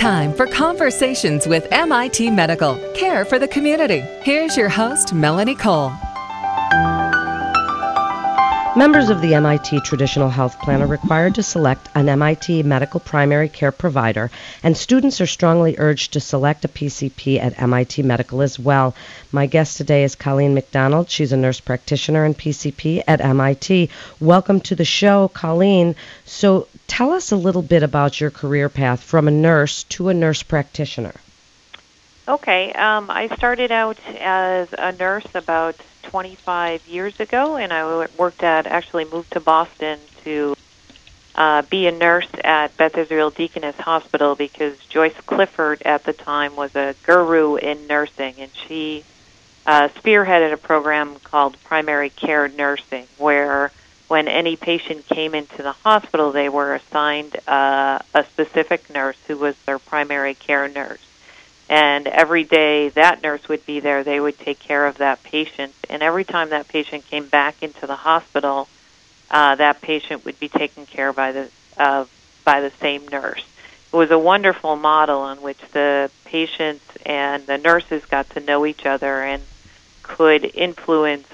time for Conversations with MIT Medical, care for the community. Here's your host, Melanie Cole. Members of the MIT Traditional Health Plan are required to select an MIT medical primary care provider, and students are strongly urged to select a PCP at MIT Medical as well. My guest today is Colleen McDonald. She's a nurse practitioner and PCP at MIT. Welcome to the show, Colleen. So, tell us a little bit about your career path from a nurse to a nurse practitioner. Okay, um, I started out as a nurse about 25 years ago, and I worked at actually moved to Boston to uh, be a nurse at Beth Israel Deaconess Hospital because Joyce Clifford at the time was a guru in nursing, and she uh, spearheaded a program called primary care nursing, where when any patient came into the hospital, they were assigned uh, a specific nurse who was their primary care nurse and every day that nurse would be there they would take care of that patient. And every time that patient came back into the hospital uh, that patient would be taken care by the uh, by the same nurse. It was a wonderful model in which the patients and the nurses got to know each other and could influence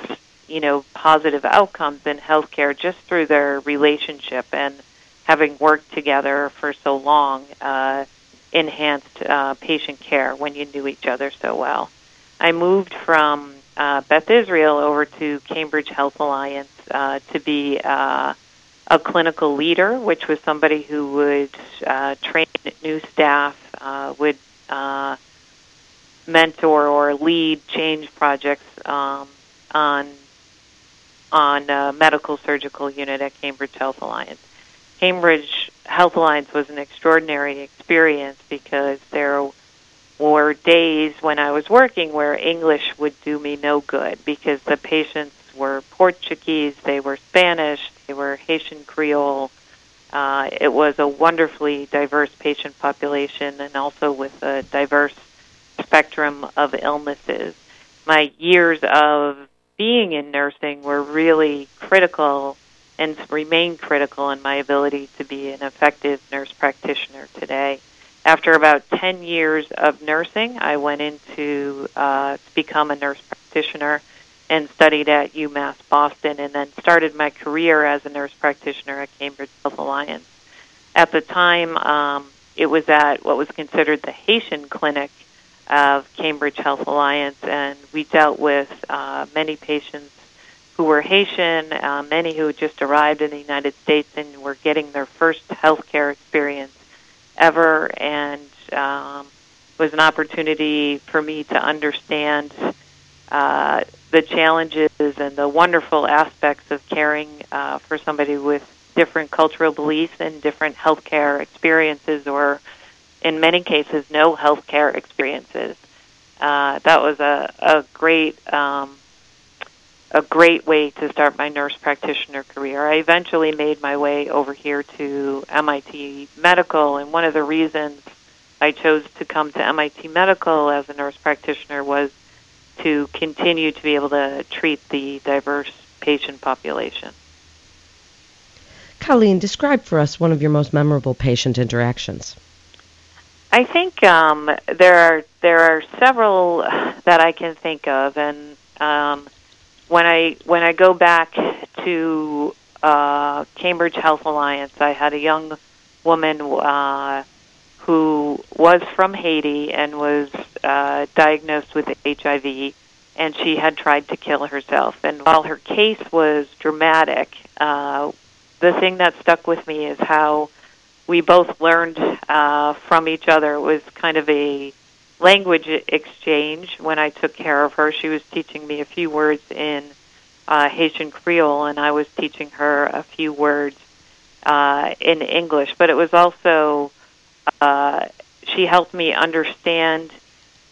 you know positive outcomes in healthcare just through their relationship and having worked together for so long. Uh, enhanced uh, patient care when you knew each other so well. I moved from uh, Beth Israel over to Cambridge Health Alliance uh, to be uh, a clinical leader, which was somebody who would uh, train new staff, uh, would uh, mentor or lead change projects um, on on a medical surgical unit at Cambridge Health Alliance. Cambridge Health Alliance was an extraordinary experience because there were days when I was working where English would do me no good because the patients were Portuguese, they were Spanish, they were Haitian Creole. Uh, it was a wonderfully diverse patient population and also with a diverse spectrum of illnesses. My years of being in nursing were really critical and remain critical in my ability to be an effective nurse practitioner today. After about 10 years of nursing, I went into uh, to become a nurse practitioner and studied at UMass Boston and then started my career as a nurse practitioner at Cambridge Health Alliance. At the time, um, it was at what was considered the Haitian clinic of Cambridge Health Alliance, and we dealt with uh, many patients who were Haitian, uh, many who had just arrived in the United States and were getting their first healthcare experience ever, and um, was an opportunity for me to understand uh, the challenges and the wonderful aspects of caring uh, for somebody with different cultural beliefs and different healthcare experiences, or in many cases, no healthcare experiences. Uh, that was a, a great um, a great way to start my nurse practitioner career. I eventually made my way over here to MIT Medical, and one of the reasons I chose to come to MIT Medical as a nurse practitioner was to continue to be able to treat the diverse patient population. Colleen, describe for us one of your most memorable patient interactions. I think um, there are there are several that I can think of, and um, when I when I go back to uh, Cambridge Health Alliance, I had a young woman uh, who was from Haiti and was uh, diagnosed with HIV, and she had tried to kill herself. And while her case was dramatic, uh, the thing that stuck with me is how we both learned uh, from each other. It was kind of a language exchange when I took care of her. She was teaching me a few words in uh, Haitian Creole, and I was teaching her a few words uh, in English. But it was also uh, she helped me understand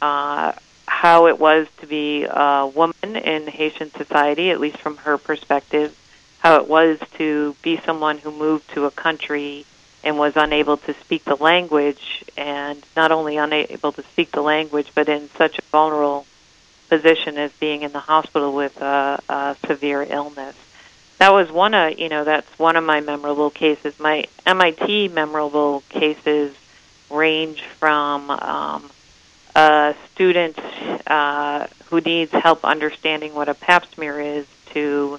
uh, how it was to be a woman in Haitian society, at least from her perspective. How it was to be someone who moved to a country and was unable to speak the language, and not only unable to speak the language, but in such a vulnerable position as being in the hospital with a, a severe illness. That was one of you know that's one of my memorable cases. My MIT memorable cases range from um, a student uh, who needs help understanding what a pap smear is to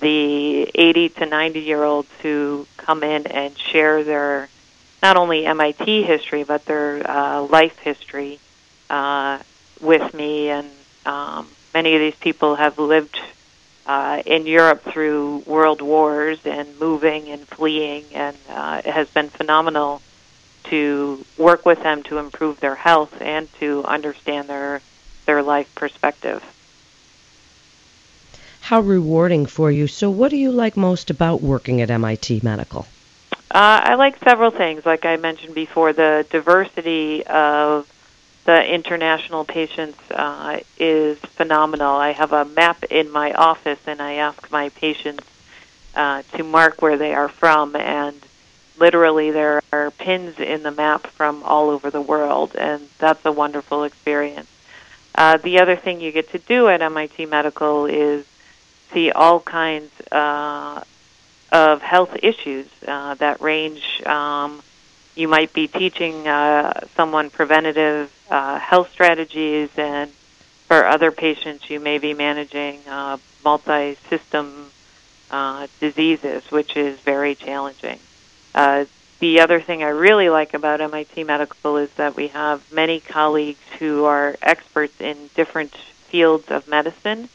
the 80 to 90 year olds who come in and share their not only MIT history but their uh, life history uh, with me. And um, many of these people have lived uh, in Europe through world wars and moving and fleeing, and uh, it has been phenomenal to work with them to improve their health and to understand their their life perspective. How rewarding for you. So, what do you like most about working at MIT Medical? Uh, I like several things. Like I mentioned before, the diversity of the international patients uh, is phenomenal. I have a map in my office, and I ask my patients uh, to mark where they are from, and literally there are pins in the map from all over the world, and that's a wonderful experience. Uh, the other thing you get to do at MIT Medical is see all kinds uh, of health issues uh, that range. Um, you might be teaching uh, someone preventative uh, health strategies, and for other patients, you may be managing uh, multi system uh, diseases, which is very challenging. Uh, the other thing I really like about MIT Medical is that we have many colleagues who are experts in different fields of medicine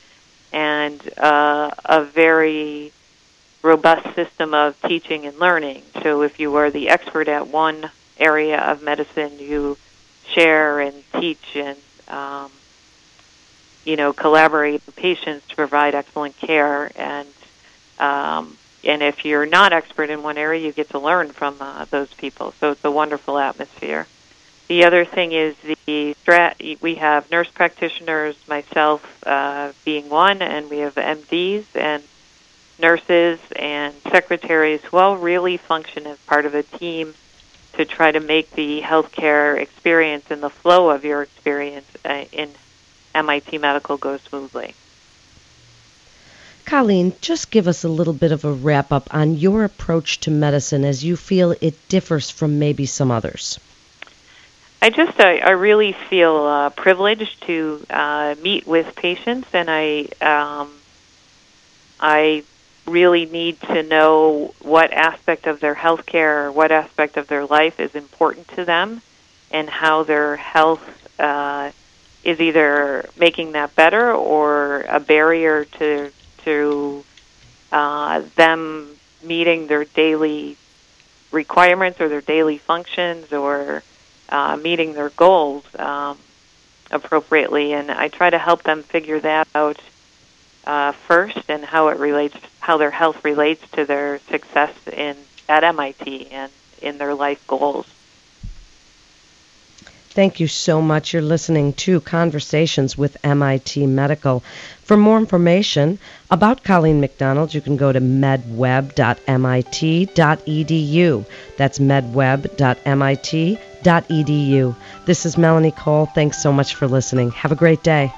and uh, a very robust system of teaching and learning. So if you are the expert at one area of medicine, you share and teach and um, you know collaborate with patients to provide excellent care and um, and if you're not expert in one area, you get to learn from uh, those people. So it's a wonderful atmosphere. The other thing is the strat. We have nurse practitioners, myself uh, being one, and we have MDs and nurses and secretaries who all really function as part of a team to try to make the healthcare experience and the flow of your experience uh, in MIT Medical go smoothly. Colleen, just give us a little bit of a wrap up on your approach to medicine as you feel it differs from maybe some others. I just I, I really feel uh, privileged to uh, meet with patients, and I um, I really need to know what aspect of their health care or what aspect of their life is important to them and how their health uh, is either making that better or a barrier to to uh, them meeting their daily requirements or their daily functions or uh, meeting their goals um, appropriately. And I try to help them figure that out uh, first and how it relates, how their health relates to their success in at MIT and in their life goals. Thank you so much. You're listening to Conversations with MIT Medical. For more information about Colleen McDonald, you can go to medweb.mit.edu. That's medweb.mit.edu. This is Melanie Cole. Thanks so much for listening. Have a great day.